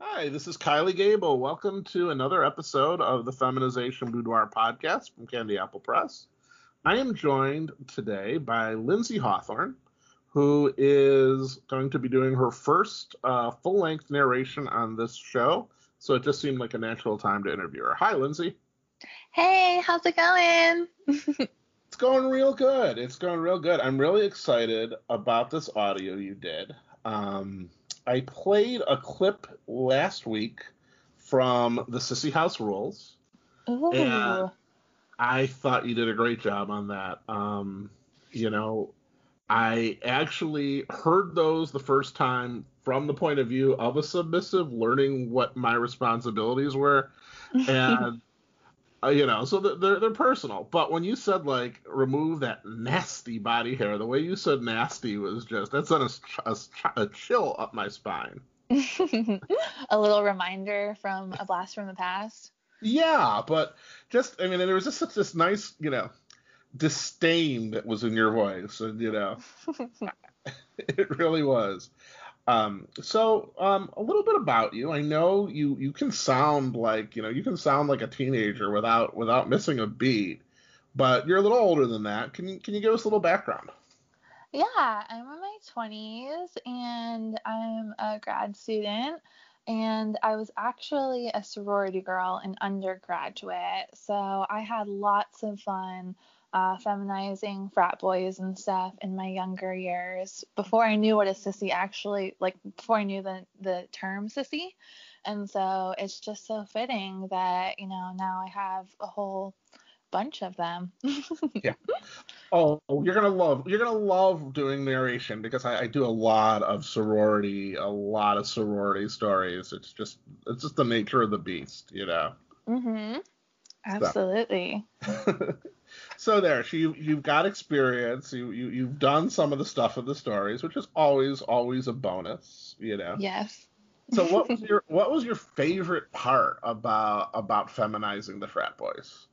Hi, this is Kylie Gable. Welcome to another episode of the Feminization Boudoir podcast from Candy Apple Press. I am joined today by Lindsey Hawthorne, who is going to be doing her first uh, full length narration on this show. So it just seemed like a natural time to interview her. Hi, Lindsey. Hey, how's it going? it's going real good. It's going real good. I'm really excited about this audio you did. Um, I played a clip last week from the Sissy House Rules. Ooh. And I thought you did a great job on that. Um, you know, I actually heard those the first time from the point of view of a submissive, learning what my responsibilities were, and uh, you know, so they're they're personal. But when you said like remove that nasty body hair, the way you said nasty was just that's a, a, a chill up my spine. a little reminder from a blast from the past. Yeah, but just I mean, there was just such this nice, you know, disdain that was in your voice, and you know, it really was. Um, so um, a little bit about you. I know you you can sound like you know you can sound like a teenager without without missing a beat, but you're a little older than that. Can you can you give us a little background? Yeah, I'm in my 20s and I'm a grad student. And I was actually a sorority girl in undergraduate. So I had lots of fun uh, feminizing frat boys and stuff in my younger years before I knew what a sissy actually like before I knew the the term sissy. And so it's just so fitting that, you know, now I have a whole bunch of them. yeah. Oh, you're gonna love you're gonna love doing narration because I, I, do a lot of sorority, a lot of sorority stories. It's just it's just the nature of the beast, you know. Mhm. Absolutely. So. so there, so you you've got experience. You you you've done some of the stuff of the stories, which is always always a bonus, you know. Yes. so what was your what was your favorite part about about feminizing the frat boys?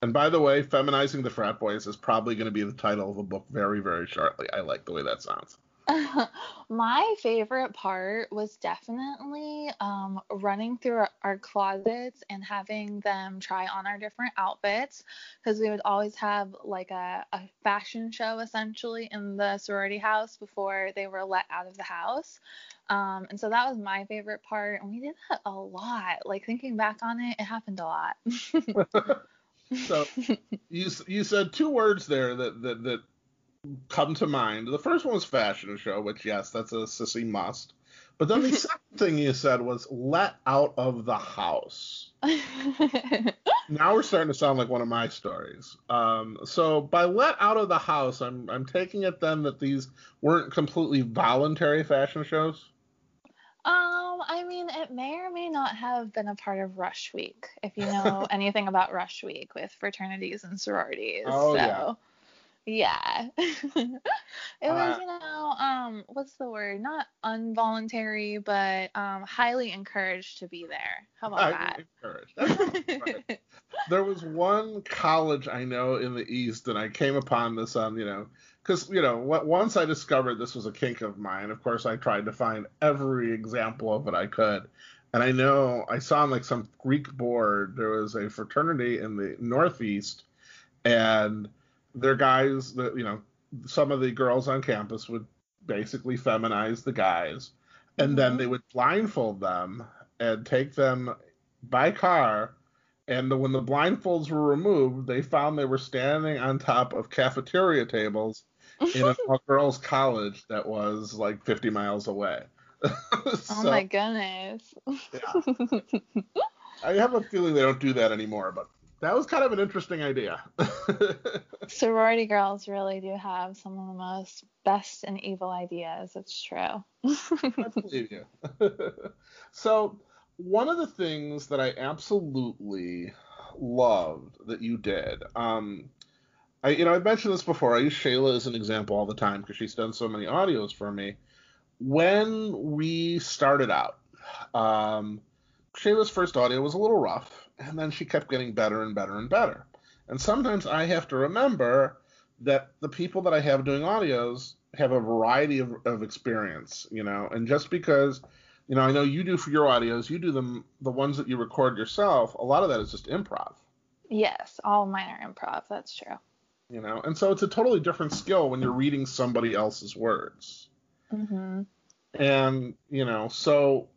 And by the way, feminizing the frat boys is probably going to be the title of a book very very shortly. I like the way that sounds. My favorite part was definitely um, running through our, our, closets and having them try on our different outfits because we would always have like a, a, fashion show essentially in the sorority house before they were let out of the house. Um, and so that was my favorite part. And we did that a lot. Like thinking back on it, it happened a lot. so you you said two words there that that that come to mind. The first one was fashion show, which yes, that's a sissy must. But then the second thing you said was let out of the house. now we're starting to sound like one of my stories. Um, so by let out of the house, I'm I'm taking it then that these weren't completely voluntary fashion shows. Um, I mean, it may or may not have been a part of Rush Week, if you know anything about Rush Week with fraternities and sororities. Oh, so. yeah. Yeah. it was, uh, you know, um, what's the word? Not involuntary, but um, highly encouraged to be there. How about highly that? Encouraged. there was one college I know in the East, and I came upon this on, you know, because you know, once I discovered this was a kink of mine, of course I tried to find every example of it I could. And I know I saw on like some Greek board there was a fraternity in the Northeast, and their guys that you know some of the girls on campus would basically feminize the guys and mm-hmm. then they would blindfold them and take them by car and the, when the blindfolds were removed they found they were standing on top of cafeteria tables in a girls college that was like 50 miles away so, oh my goodness yeah. i have a feeling they don't do that anymore but that was kind of an interesting idea. Sorority girls really do have some of the most best and evil ideas. It's true. I believe you. so, one of the things that I absolutely loved that you did, um, I, you know, I've mentioned this before. I use Shayla as an example all the time because she's done so many audios for me. When we started out, um, Shayla's first audio was a little rough and then she kept getting better and better and better. And sometimes I have to remember that the people that I have doing audios have a variety of, of experience, you know, and just because, you know, I know you do for your audios, you do them the ones that you record yourself. A lot of that is just improv. Yes, all mine are improv. That's true. You know, and so it's a totally different skill when you're reading somebody else's words. Mm-hmm. And you know, so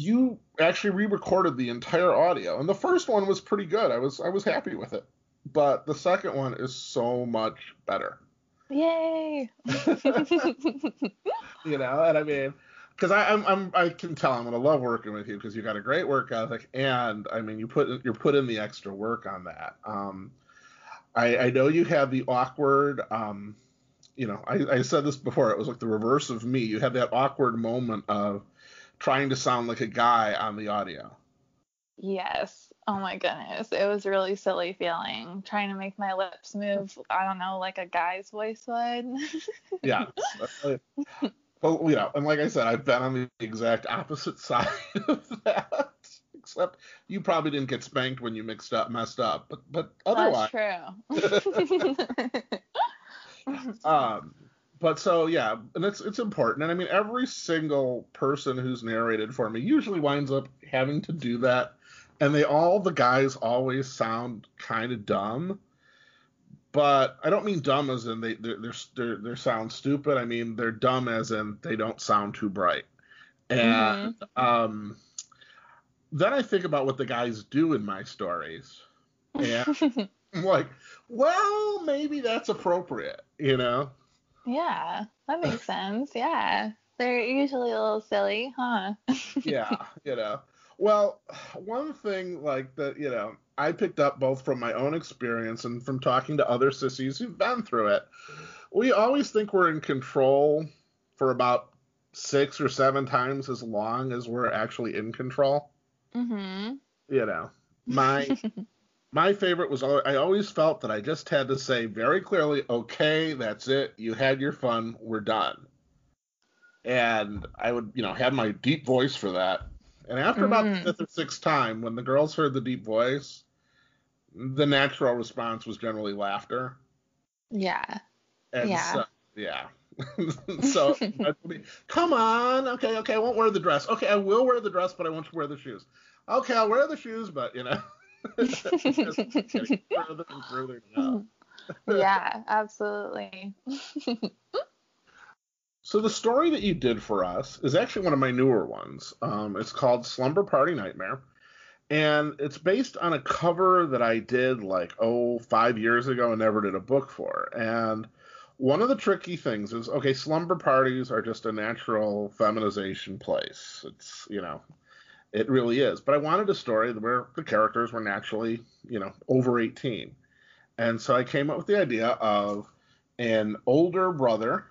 you actually re-recorded the entire audio, and the first one was pretty good. I was I was happy with it, but the second one is so much better. Yay! you know, and I mean, because I'm, I'm I can tell I'm gonna love working with you because you got a great work ethic, and I mean you put you're put in the extra work on that. Um, I, I know you have the awkward. Um, you know, I, I said this before. It was like the reverse of me. You had that awkward moment of trying to sound like a guy on the audio. Yes. Oh my goodness. It was really silly feeling trying to make my lips move, I don't know, like a guy's voice would. yeah. Well, you know, and like I said, I've been on the exact opposite side of that. Except you probably didn't get spanked when you mixed up, messed up, but but otherwise. That's true. um, but so yeah, and it's it's important, and I mean every single person who's narrated for me usually winds up having to do that, and they all the guys always sound kind of dumb but I don't mean dumb as in they they're, they're, they're sound stupid. I mean they're dumb as in they don't sound too bright. And mm-hmm. um, then I think about what the guys do in my stories, and I'm like, well, maybe that's appropriate, you know? Yeah, that makes sense. Yeah, they're usually a little silly, huh? yeah, you know. Well, one thing like that, you know, I picked up both from my own experience and from talking to other sissies who've been through it. We always think we're in control for about six or seven times as long as we're actually in control. Mm-hmm. You know, my my favorite was I always felt that I just had to say very clearly, okay, that's it. You had your fun. We're done. And I would, you know, have my deep voice for that. And after about mm. the fifth or sixth time, when the girls heard the deep voice, the natural response was generally laughter. Yeah. And yeah. So, yeah. so come on, okay, okay, I won't wear the dress. Okay, I will wear the dress, but I won't wear the shoes. Okay, I'll wear the shoes, but you know, further and further yeah, absolutely. so the story that you did for us is actually one of my newer ones. Um, it's called Slumber Party Nightmare and it's based on a cover that I did like oh five years ago and never did a book for. And one of the tricky things is okay, slumber parties are just a natural feminization place. It's you know, it really is. But I wanted a story where the characters were naturally you know over 18, and so I came up with the idea of an older brother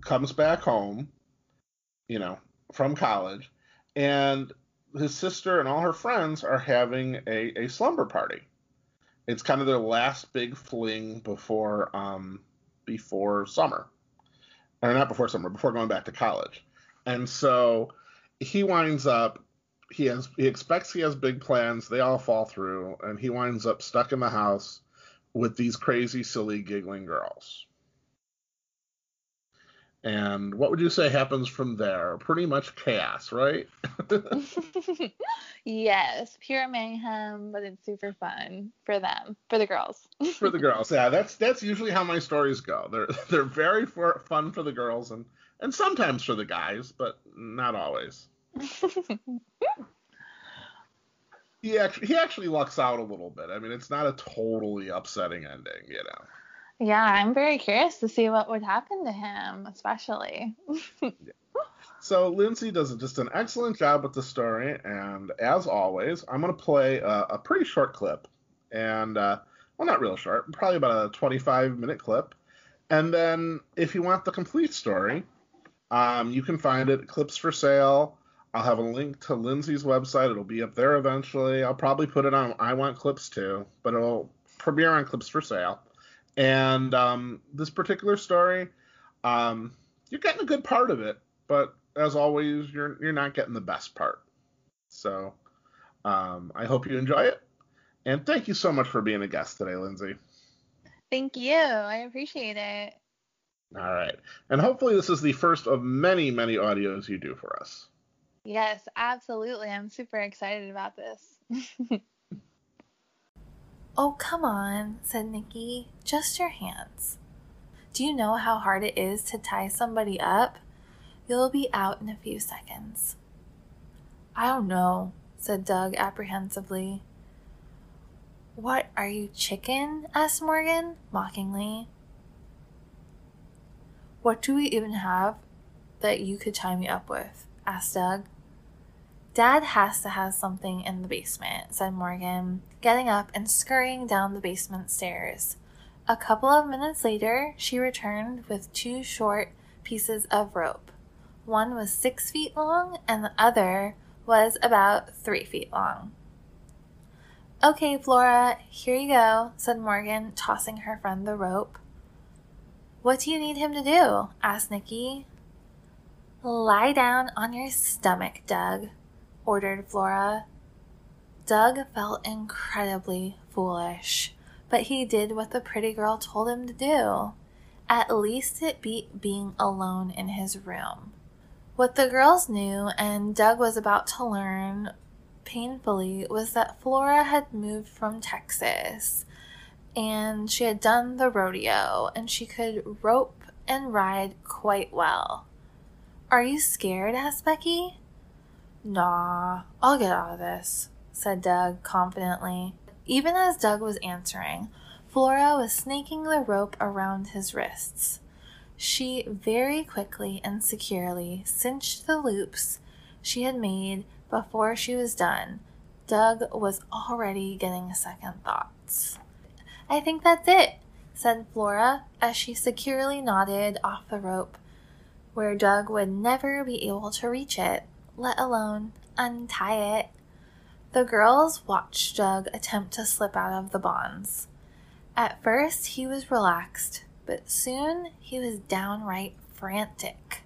comes back home, you know, from college, and his sister and all her friends are having a, a slumber party. It's kind of their last big fling before um before summer. Or not before summer, before going back to college. And so he winds up he has he expects he has big plans, they all fall through, and he winds up stuck in the house with these crazy, silly, giggling girls. And what would you say happens from there? Pretty much chaos, right? yes, pure mayhem, but it's super fun for them, for the girls. for the girls, yeah. That's that's usually how my stories go. They're they're very for, fun for the girls and and sometimes for the guys, but not always. He actually he actually lucks out a little bit. I mean, it's not a totally upsetting ending, you know. Yeah, I'm very curious to see what would happen to him, especially. yeah. So Lindsey does just an excellent job with the story, and as always, I'm going to play a, a, pretty short clip, and uh, well, not real short, probably about a 25 minute clip, and then if you want the complete story, um, you can find it Clips4Sale. I'll have a link to Lindsey's website. It'll be up there eventually. I'll probably put it on I Want Clips too, but it'll premiere on Clips4Sale. And um, this particular story, um, you're getting a good part of it, but as always, you're you're not getting the best part. So um, I hope you enjoy it, and thank you so much for being a guest today, Lindsey. Thank you. I appreciate it. All right, and hopefully this is the first of many many audios you do for us. Yes, absolutely. I'm super excited about this. oh, come on, said Nikki. Just your hands. Do you know how hard it is to tie somebody up? You'll be out in a few seconds. I don't know, said Doug apprehensively. What, are you chicken? asked Morgan mockingly. What do we even have that you could tie me up with? asked Doug. Dad has to have something in the basement, said Morgan, getting up and scurrying down the basement stairs. A couple of minutes later, she returned with two short pieces of rope. One was six feet long, and the other was about three feet long. Okay, Flora, here you go, said Morgan, tossing her friend the rope. What do you need him to do? asked Nikki. Lie down on your stomach, Doug, ordered Flora. Doug felt incredibly foolish, but he did what the pretty girl told him to do. At least it beat being alone in his room. What the girls knew and Doug was about to learn painfully was that Flora had moved from Texas and she had done the rodeo and she could rope and ride quite well. Are you scared? asked Becky. Nah, I'll get out of this, said Doug confidently. Even as Doug was answering, Flora was snaking the rope around his wrists. She very quickly and securely cinched the loops she had made before she was done, Doug was already getting second thoughts. I think that's it, said Flora as she securely knotted off the rope, where Doug would never be able to reach it, let alone untie it. The girls watched Doug attempt to slip out of the bonds. At first, he was relaxed, but soon he was downright frantic.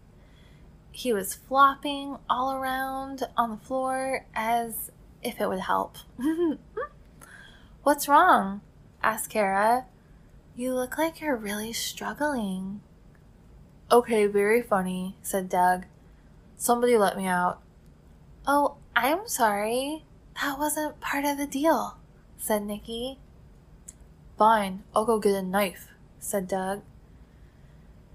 He was flopping all around on the floor as if it would help. What's wrong? asked Kara. You look like you're really struggling. Okay, very funny, said Doug. Somebody let me out. Oh, I'm sorry. That wasn't part of the deal, said Nikki. Fine, I'll go get a knife, said Doug.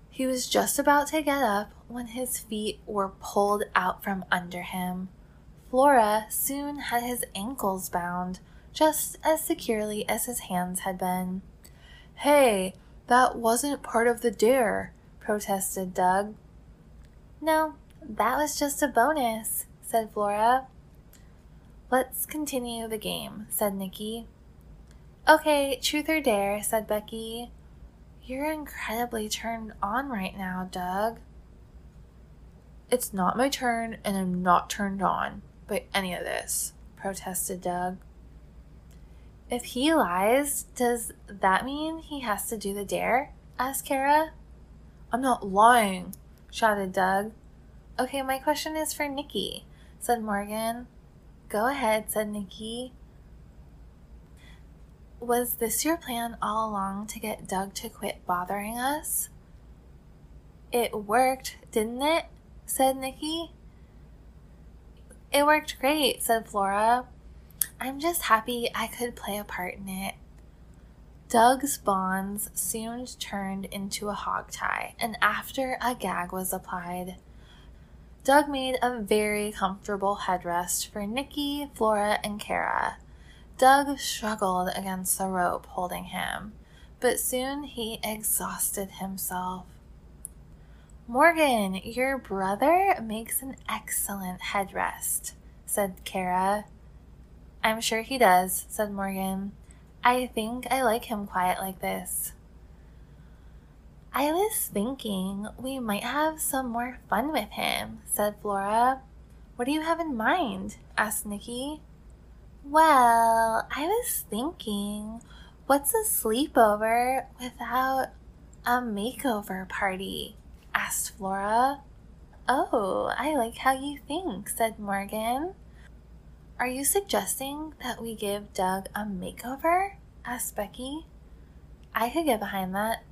He was just about to get up when his feet were pulled out from under him. Flora soon had his ankles bound, just as securely as his hands had been. Hey, that wasn't part of the dare, protested Doug. No, that was just a bonus, said Flora. Let's continue the game, said Nikki. Okay, truth or dare, said Becky. You're incredibly turned on right now, Doug. It's not my turn, and I'm not turned on by any of this, protested Doug. If he lies, does that mean he has to do the dare? asked Kara. I'm not lying, shouted Doug. Okay, my question is for Nikki, said Morgan. Go ahead, said Nikki. Was this your plan all along to get Doug to quit bothering us? It worked, didn't it? said Nikki. It worked great, said Flora. I'm just happy I could play a part in it. Doug's bonds soon turned into a hog tie, and after a gag was applied, Doug made a very comfortable headrest for Nikki, Flora, and Kara. Doug struggled against the rope holding him, but soon he exhausted himself. Morgan, your brother makes an excellent headrest, said Kara. I'm sure he does, said Morgan. I think I like him quiet like this. I was thinking we might have some more fun with him, said Flora. What do you have in mind? asked Nikki. Well, I was thinking, what's a sleepover without a makeover party? asked Flora. Oh, I like how you think, said Morgan. Are you suggesting that we give Doug a makeover? asked Becky. I could get behind that.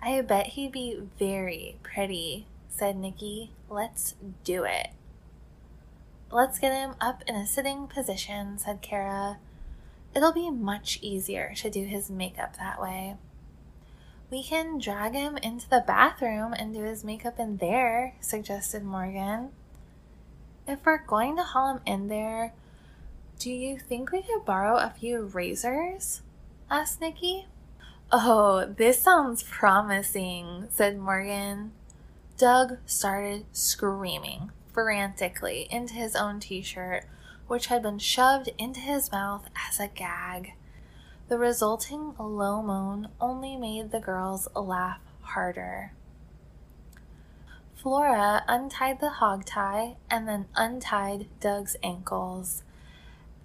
I bet he'd be very pretty, said Nikki. Let's do it. let's get him up in a sitting position, said Kara. It'll be much easier to do his makeup that way. We can drag him into the bathroom and do his makeup in there, suggested Morgan. If we're going to haul him in there, do you think we could borrow a few razors? asked Nikki. Oh, this sounds promising, said Morgan. Doug started screaming frantically into his own t shirt, which had been shoved into his mouth as a gag. The resulting low moan only made the girls laugh harder. Flora untied the hog tie and then untied Doug's ankles.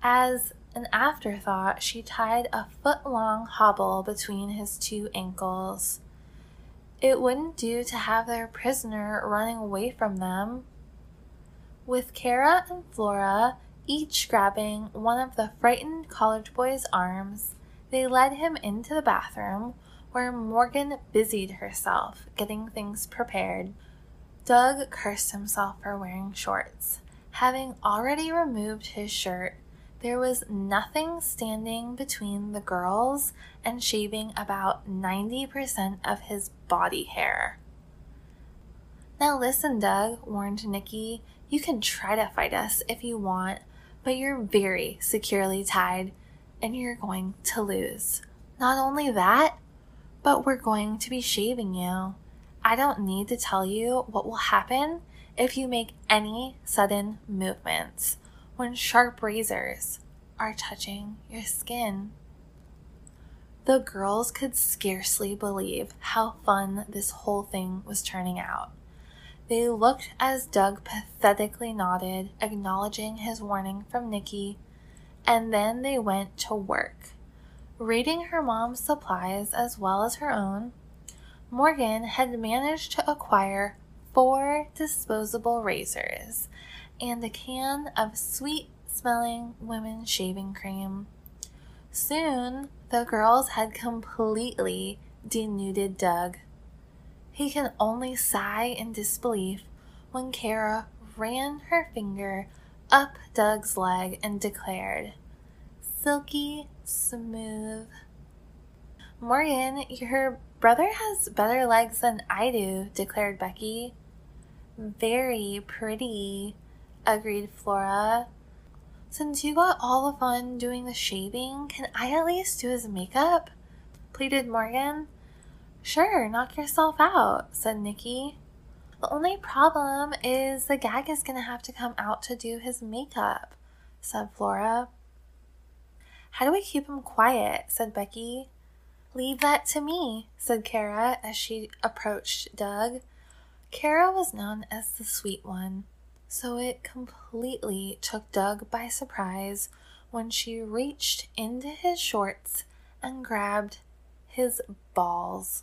As an afterthought, she tied a foot long hobble between his two ankles. It wouldn't do to have their prisoner running away from them. With Kara and Flora each grabbing one of the frightened college boy's arms, they led him into the bathroom where Morgan busied herself getting things prepared. Doug cursed himself for wearing shorts. Having already removed his shirt, there was nothing standing between the girls and shaving about 90% of his body hair. Now listen, Doug, warned Nikki. You can try to fight us if you want, but you're very securely tied and you're going to lose. Not only that, but we're going to be shaving you. I don't need to tell you what will happen if you make any sudden movements when sharp razors are touching your skin. The girls could scarcely believe how fun this whole thing was turning out. They looked as Doug pathetically nodded, acknowledging his warning from Nikki, and then they went to work. Raiding her mom's supplies as well as her own, Morgan had managed to acquire four disposable razors and a can of sweet smelling women's shaving cream. Soon, the girls had completely denuded Doug. He can only sigh in disbelief when Kara ran her finger up Doug's leg and declared, Silky smooth. Morgan, your brother has better legs than I do, declared Becky. Very pretty, agreed Flora. Since you got all the fun doing the shaving, can I at least do his makeup? pleaded Morgan. Sure, knock yourself out, said Nikki. The only problem is the gag is going to have to come out to do his makeup, said Flora. How do we keep him quiet? said Becky. Leave that to me, said Kara as she approached Doug. Kara was known as the sweet one, so it completely took Doug by surprise when she reached into his shorts and grabbed his balls.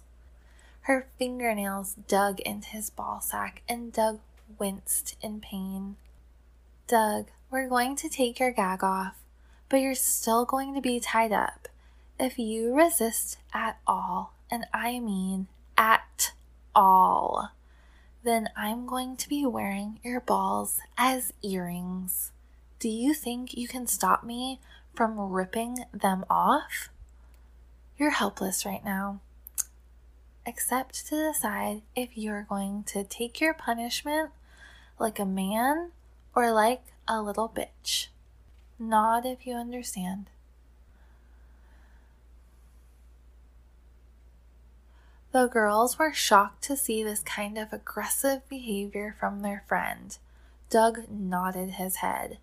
Her fingernails dug into his ball sack, and Doug winced in pain. Doug, we're going to take your gag off, but you're still going to be tied up. If you resist at all, and I mean at all, then I'm going to be wearing your balls as earrings. Do you think you can stop me from ripping them off? You're helpless right now except to decide if you're going to take your punishment like a man or like a little bitch. Nod if you understand. The girls were shocked to see this kind of aggressive behavior from their friend. Doug nodded his head.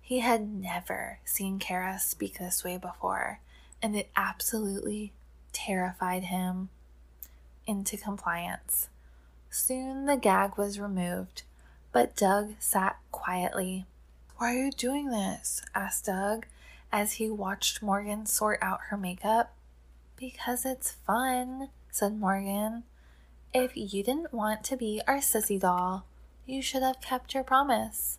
He had never seen Kara speak this way before, and it absolutely terrified him into compliance. Soon the gag was removed, but Doug sat quietly. Why are you doing this? asked Doug as he watched Morgan sort out her makeup. Because it's fun, said Morgan. If you didn't want to be our sissy doll, you should have kept your promise.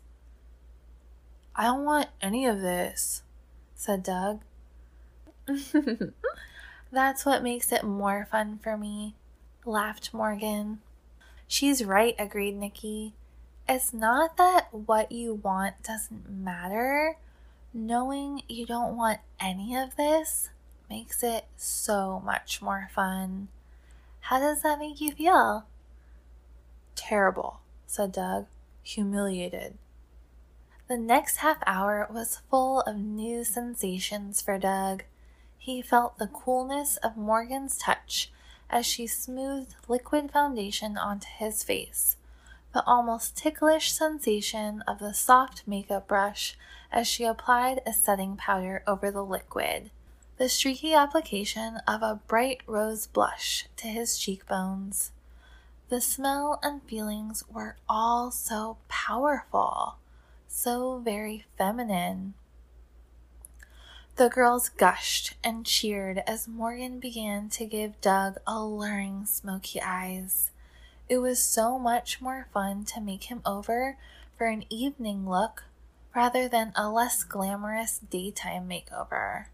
I don't want any of this, said Doug. That's what makes it more fun for me laughed Morgan. She's right, agreed Nikki. It's not that what you want doesn't matter. Knowing you don't want any of this makes it so much more fun. How does that make you feel? Terrible, said Doug, humiliated. The next half hour was full of new sensations for Doug. He felt the coolness of Morgan's touch as she smoothed liquid foundation onto his face, the almost ticklish sensation of the soft makeup brush as she applied a setting powder over the liquid, the streaky application of a bright rose blush to his cheekbones. The smell and feelings were all so powerful, so very feminine. The girls gushed and cheered as Morgan began to give Doug alluring smoky eyes. It was so much more fun to make him over for an evening look rather than a less glamorous daytime makeover.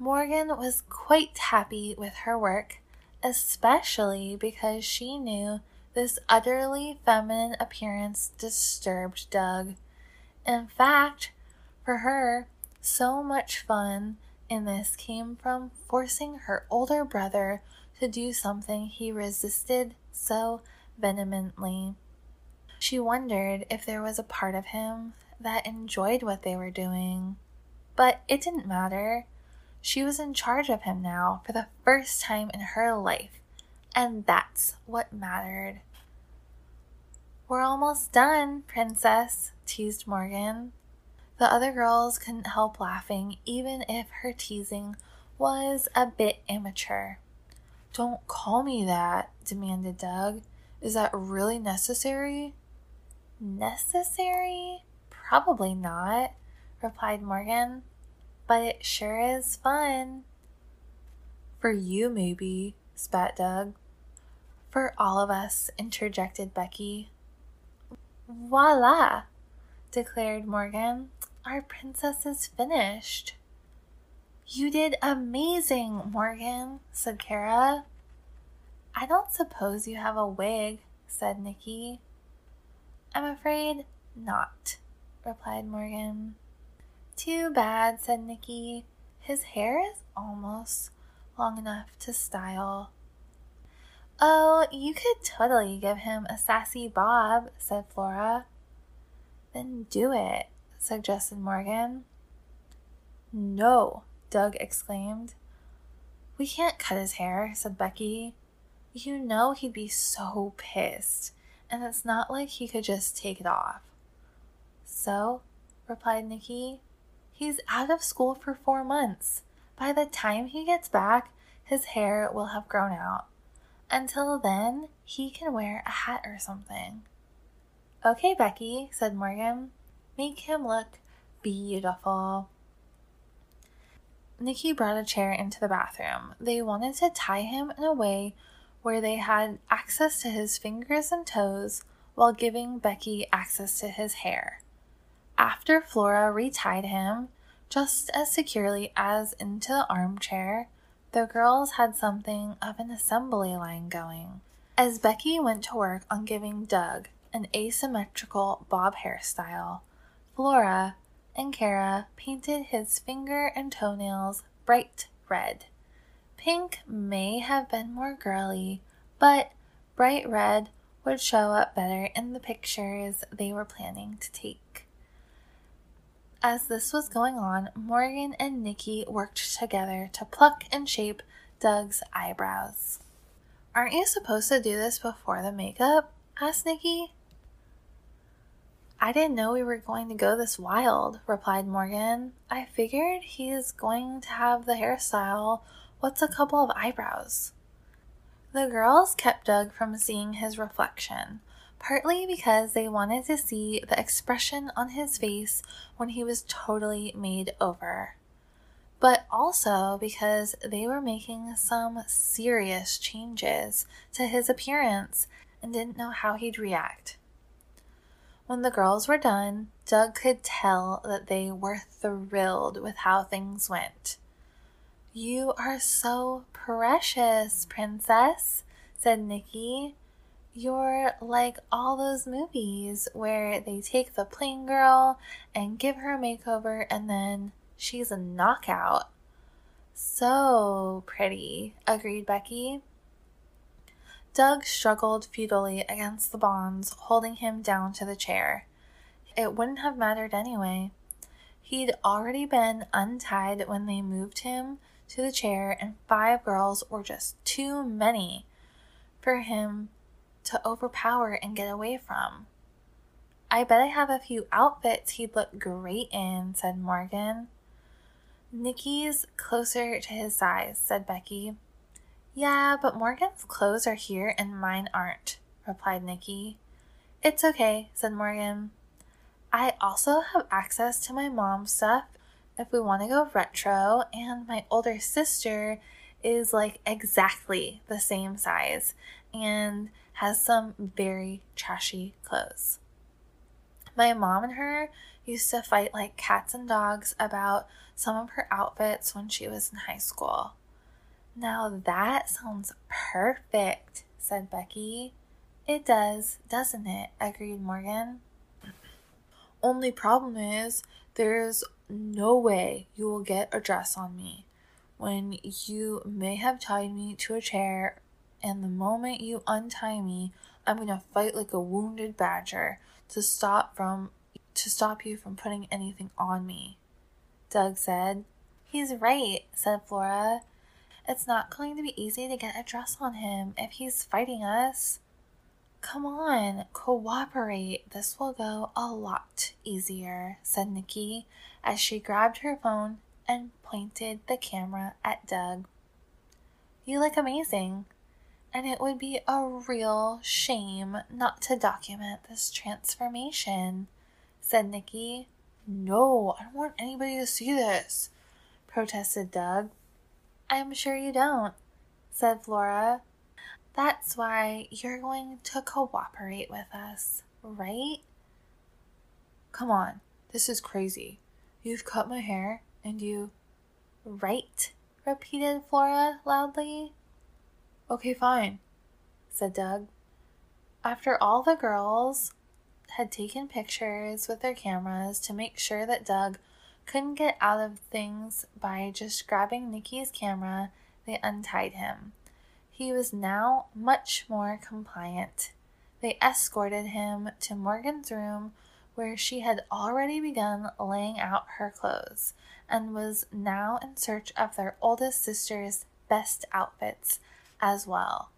Morgan was quite happy with her work, especially because she knew this utterly feminine appearance disturbed Doug. In fact, for her, so much fun in this came from forcing her older brother to do something he resisted so vehemently. She wondered if there was a part of him that enjoyed what they were doing. But it didn't matter. She was in charge of him now for the first time in her life, and that's what mattered. We're almost done, Princess, teased Morgan. The other girls couldn't help laughing, even if her teasing was a bit immature. Don't call me that, demanded Doug. Is that really necessary? Necessary? Probably not, replied Morgan. But it sure is fun. For you, maybe, spat Doug. For all of us, interjected Becky. Voila, declared Morgan. Our princess is finished. You did amazing, Morgan, said Kara. I don't suppose you have a wig, said Nikki. I'm afraid not, replied Morgan. Too bad, said Nikki. His hair is almost long enough to style. Oh, you could totally give him a sassy bob, said Flora. Then do it, suggested Morgan. No, Doug exclaimed. We can't cut his hair, said Becky. You know he'd be so pissed, and it's not like he could just take it off. So, replied Nikki, he's out of school for four months. By the time he gets back, his hair will have grown out. Until then, he can wear a hat or something. Okay, Becky, said Morgan. Make him look beautiful. Nikki brought a chair into the bathroom. They wanted to tie him in a way where they had access to his fingers and toes while giving Becky access to his hair. After Flora retied him, just as securely as into the armchair, the girls had something of an assembly line going. As Becky went to work on giving Doug an asymmetrical bob hairstyle, Flora and Kara painted his finger and toenails bright red. Pink may have been more girly, but bright red would show up better in the pictures they were planning to take. As this was going on, Morgan and Nikki worked together to pluck and shape Doug's eyebrows. Aren't you supposed to do this before the makeup? asked Nikki. I didn't know we were going to go this wild, replied Morgan. I figured he's going to have the hairstyle. What's a couple of eyebrows? The girls kept Doug from seeing his reflection, partly because they wanted to see the expression on his face when he was totally made over, but also because they were making some serious changes to his appearance and didn't know how he'd react. When the girls were done, Doug could tell that they were thrilled with how things went. You are so precious, Princess, said Nikki. You're like all those movies where they take the plain girl and give her a makeover and then she's a knockout. So pretty, agreed Becky. Doug struggled futilely against the bonds, holding him down to the chair. It wouldn't have mattered anyway. He'd already been untied when they moved him to the chair, and five girls were just too many for him to overpower and get away from. I bet I have a few outfits he'd look great in, said Morgan. Nikki's closer to his size, said Becky. Yeah, but Morgan's clothes are here and mine aren't, replied Nikki. It's okay, said Morgan. I also have access to my mom's stuff if we want to go retro, and my older sister is like exactly the same size and has some very trashy clothes. My mom and her used to fight like cats and dogs about some of her outfits when she was in high school. Now that sounds perfect, said Becky. It does, doesn't it? agreed Morgan. Only problem is, there's no way you will get a dress on me when you may have tied me to a chair, and the moment you untie me, I'm going to fight like a wounded badger to stop from to stop you from putting anything on me. Doug said. He's right, said Flora. It's not going to be easy to get a dress on him if he's fighting us. Come on, cooperate. This will go a lot easier, said Nikki as she grabbed her phone and pointed the camera at Doug. You look amazing, and it would be a real shame not to document this transformation, said Nikki. No, I don't want anybody to see this, protested Doug. I'm sure you don't, said Flora. That's why you're going to cooperate with us, right? Come on, this is crazy. You've cut my hair, and you. Right? repeated Flora loudly. Okay, fine, said Doug. After all the girls had taken pictures with their cameras to make sure that Doug couldn't get out of things by just grabbing Nikki's camera, they untied him. He was now much more compliant. They escorted him to Morgan's room, where she had already begun laying out her clothes and was now in search of their oldest sister's best outfits as well.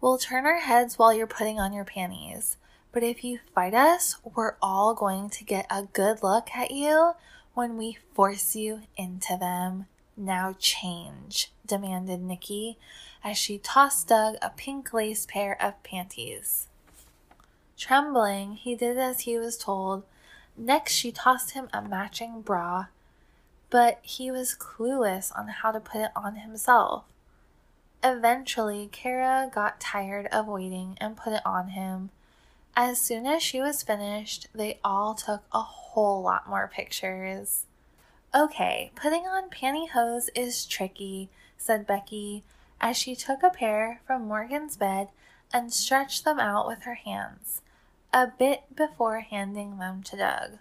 We'll turn our heads while you're putting on your panties, but if you fight us, we're all going to get a good look at you when we force you into them. Now change, demanded Nikki as she tossed Doug a pink lace pair of panties. Trembling, he did as he was told. Next, she tossed him a matching bra, but he was clueless on how to put it on himself. Eventually, Kara got tired of waiting and put it on him. As soon as she was finished, they all took a whole lot more pictures. Okay, putting on pantyhose is tricky, said Becky as she took a pair from Morgan's bed and stretched them out with her hands, a bit before handing them to Doug.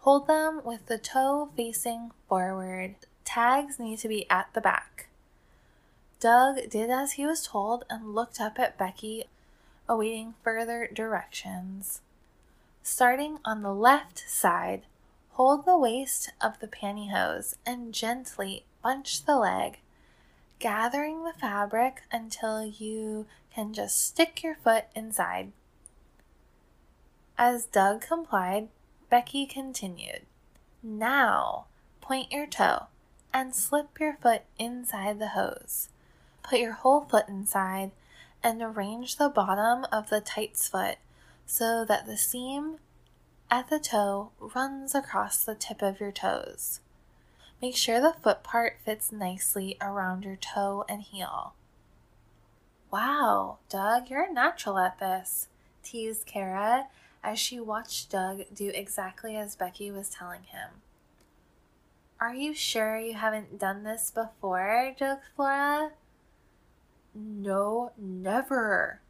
Hold them with the toe facing forward. Tags need to be at the back. Doug did as he was told and looked up at Becky, awaiting further directions. Starting on the left side, Hold the waist of the pantyhose and gently bunch the leg, gathering the fabric until you can just stick your foot inside. As Doug complied, Becky continued. Now, point your toe and slip your foot inside the hose. Put your whole foot inside and arrange the bottom of the tights foot so that the seam at the toe runs across the tip of your toes. Make sure the foot part fits nicely around your toe and heel. Wow, Doug, you're a natural at this, teased Kara as she watched Doug do exactly as Becky was telling him. Are you sure you haven't done this before? joked Flora. No, never.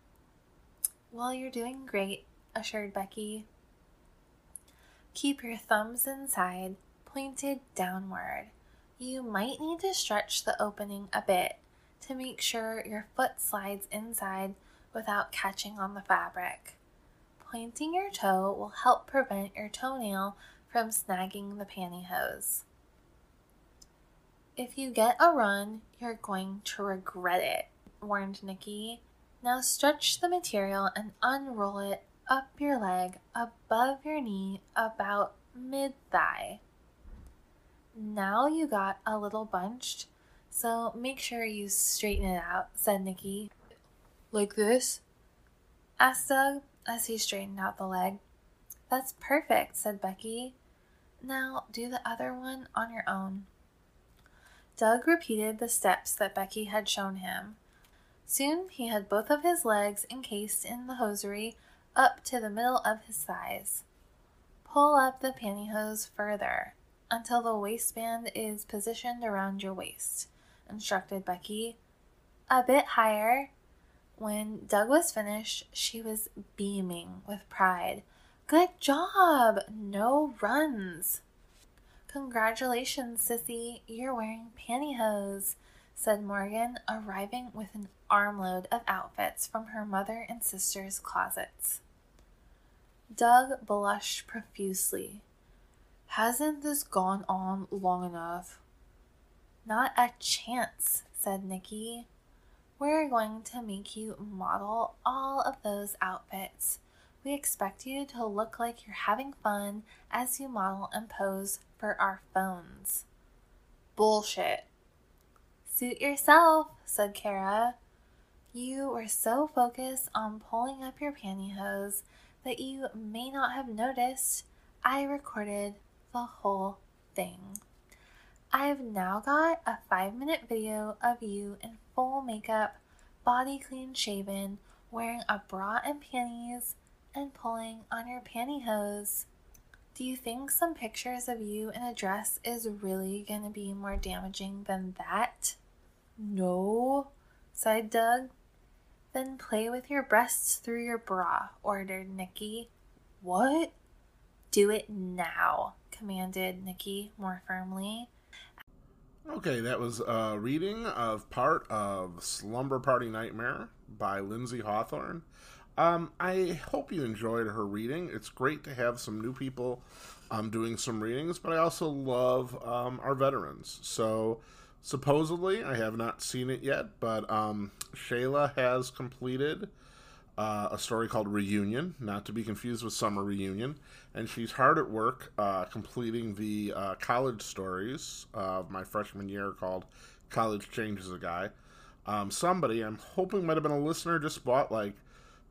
Well, you're doing great, assured Becky. Keep your thumbs inside, pointed downward. You might need to stretch the opening a bit to make sure your foot slides inside without catching on the fabric. Pointing your toe will help prevent your toenail from snagging the pantyhose. If you get a run, you're going to regret it, warned Nikki. Now stretch the material and unroll it up your leg above your knee about mid thigh. Now you got a little bunched, so make sure you straighten it out, said Nikki. Like this? asked Doug as he straightened out the leg. That's perfect, said Becky. Now do the other one on your own. Doug repeated the steps that Becky had shown him. Soon he had both of his legs encased in the hosiery up to the middle of his thighs. Pull up the pantyhose further until the waistband is positioned around your waist, instructed Becky. A bit higher. When Doug was finished, she was beaming with pride. Good job! No runs. Congratulations, sissy. You're wearing pantyhose, said Morgan, arriving with an armload of outfits from her mother and sister's closets. Doug blushed profusely. Hasn't this gone on long enough? Not a chance, said Nikki. We're going to make you model all of those outfits. We expect you to look like you're having fun as you model and pose for our phones. Bullshit. Suit yourself, said Kara. You were so focused on pulling up your pantyhose that you may not have noticed I recorded the whole thing. I've now got a five minute video of you in full makeup, body clean shaven, wearing a bra and panties, and pulling on your pantyhose. Do you think some pictures of you in a dress is really going to be more damaging than that? No, sighed Doug. Then play with your breasts through your bra, ordered Nikki. What? Do it now, commanded Nikki more firmly. Okay, that was a reading of part of Slumber Party Nightmare by Lindsey Hawthorne. Um, I hope you enjoyed her reading. It's great to have some new people um, doing some readings, but I also love um, our veterans. So, supposedly, I have not seen it yet, but um, Shayla has completed uh, a story called Reunion, not to be confused with Summer Reunion. And she's hard at work uh, completing the uh, college stories of my freshman year called College Changes a Guy. Um, somebody, I'm hoping might have been a listener, just bought like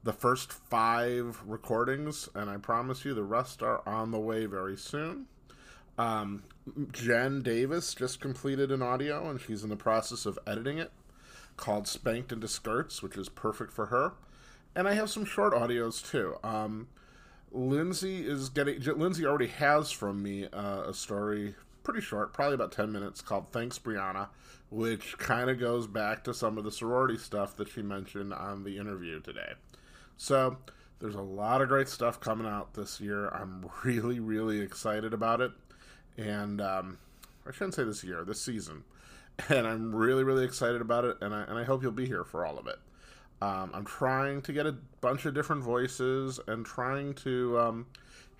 the first five recordings, and I promise you the rest are on the way very soon. Um, Jen Davis just completed an audio, and she's in the process of editing it called Spanked into Skirts, which is perfect for her and I have some short audios too. Um, Lindsey is getting. Lindsey already has from me uh, a story, pretty short, probably about ten minutes, called "Thanks, Brianna," which kind of goes back to some of the sorority stuff that she mentioned on the interview today. So there's a lot of great stuff coming out this year. I'm really, really excited about it, and um, I shouldn't say this year, this season. And I'm really, really excited about it, and I, and I hope you'll be here for all of it. Um, I'm trying to get a bunch of different voices and trying to um,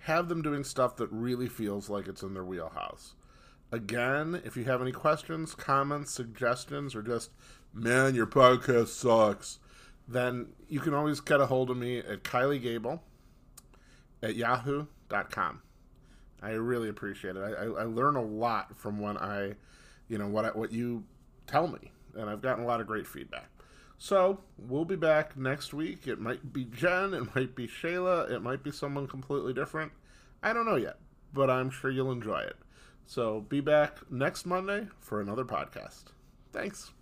have them doing stuff that really feels like it's in their wheelhouse. Again, if you have any questions, comments, suggestions, or just, man, your podcast sucks, then you can always get a hold of me at Kylie Gable at yahoo.com. I really appreciate it. I, I, I learn a lot from when I, you know, what I, what you tell me, and I've gotten a lot of great feedback. So we'll be back next week. It might be Jen, it might be Shayla, it might be someone completely different. I don't know yet, but I'm sure you'll enjoy it. So be back next Monday for another podcast. Thanks.